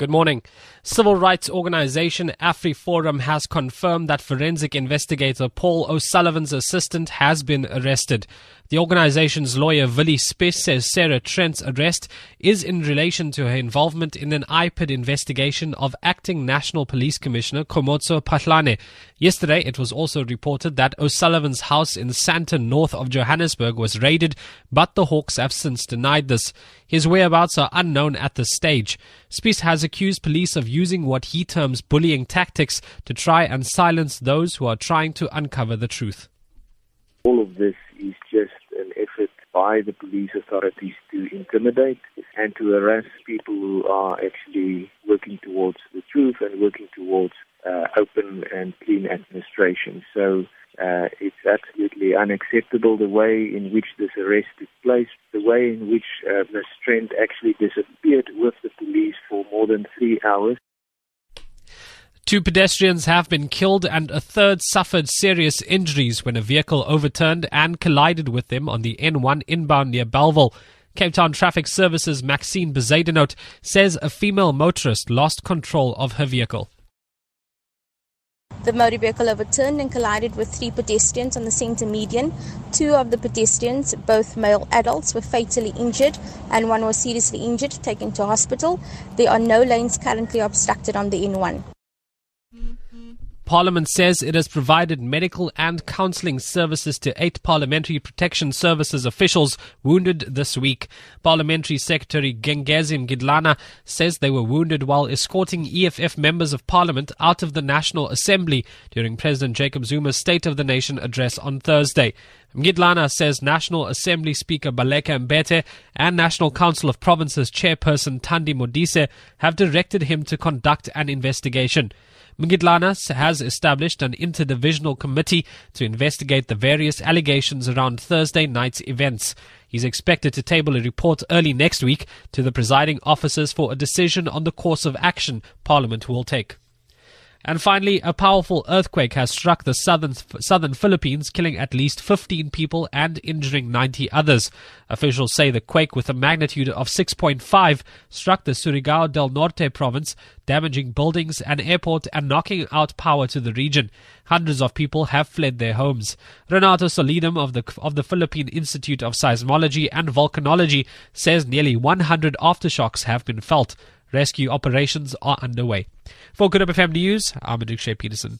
Good morning. Civil rights organization AfriForum has confirmed that forensic investigator Paul O'Sullivan's assistant has been arrested. The organization's lawyer, Willie Spies, says Sarah Trent's arrest is in relation to her involvement in an IPID investigation of acting National Police Commissioner Khomotso Phahlane. Yesterday, it was also reported that O'Sullivan's house in Sandton, north of Johannesburg, was raided, but the Hawks have since denied this. His whereabouts are unknown at this stage. Spies has accused police of using what he terms bullying tactics to try and silence those who are trying to uncover the truth. All of this is just an effort by the police authorities to intimidate and to harass people who are actually working towards the truth and working towards uh, open and clean administration. So uh, it's absolutely unacceptable the way in which this arrest took place, the way in which uh, Ms. Trent actually disappeared with the police for more than three hours. Two pedestrians have been killed and a third suffered serious injuries when a vehicle overturned and collided with them on the N1 inbound near Bellville. Cape Town Traffic Services Maxine Bezuidenhout says a female motorist lost control of her vehicle. The motor vehicle overturned and collided with three pedestrians on the centre median. Two of the pedestrians, both male adults, were fatally injured and one was seriously injured, taken to hospital. There are no lanes currently obstructed on the N1. Parliament says it has provided medical and counselling services to eight Parliamentary Protection Services officials wounded this week. Parliamentary Secretary Gengezi Gidlana says they were wounded while escorting EFF members of Parliament out of the National Assembly during President Jacob Zuma's State of the Nation address on Thursday. Mgidlana says National Assembly Speaker Baleka Mbete and National Council of Provinces Chairperson Thandi Modise have directed him to conduct an investigation. Mgidlana has established an interdivisional committee to investigate the various allegations around Thursday night's events. He's expected to table a report early next week to the presiding officers for a decision on the course of action Parliament will take. And finally, a powerful earthquake has struck the southern, southern Philippines, killing at least 15 people and injuring 90 others. Officials say the quake with a magnitude of 6.5 struck the Surigao del Norte province, damaging buildings and airport and knocking out power to the region. Hundreds of people have fled their homes. Renato Solidum of the, of the Philippine Institute of Seismology and Volcanology says nearly 100 aftershocks have been felt. Rescue operations are underway. For Good Hope FM News, I'm Adukshay Peterson.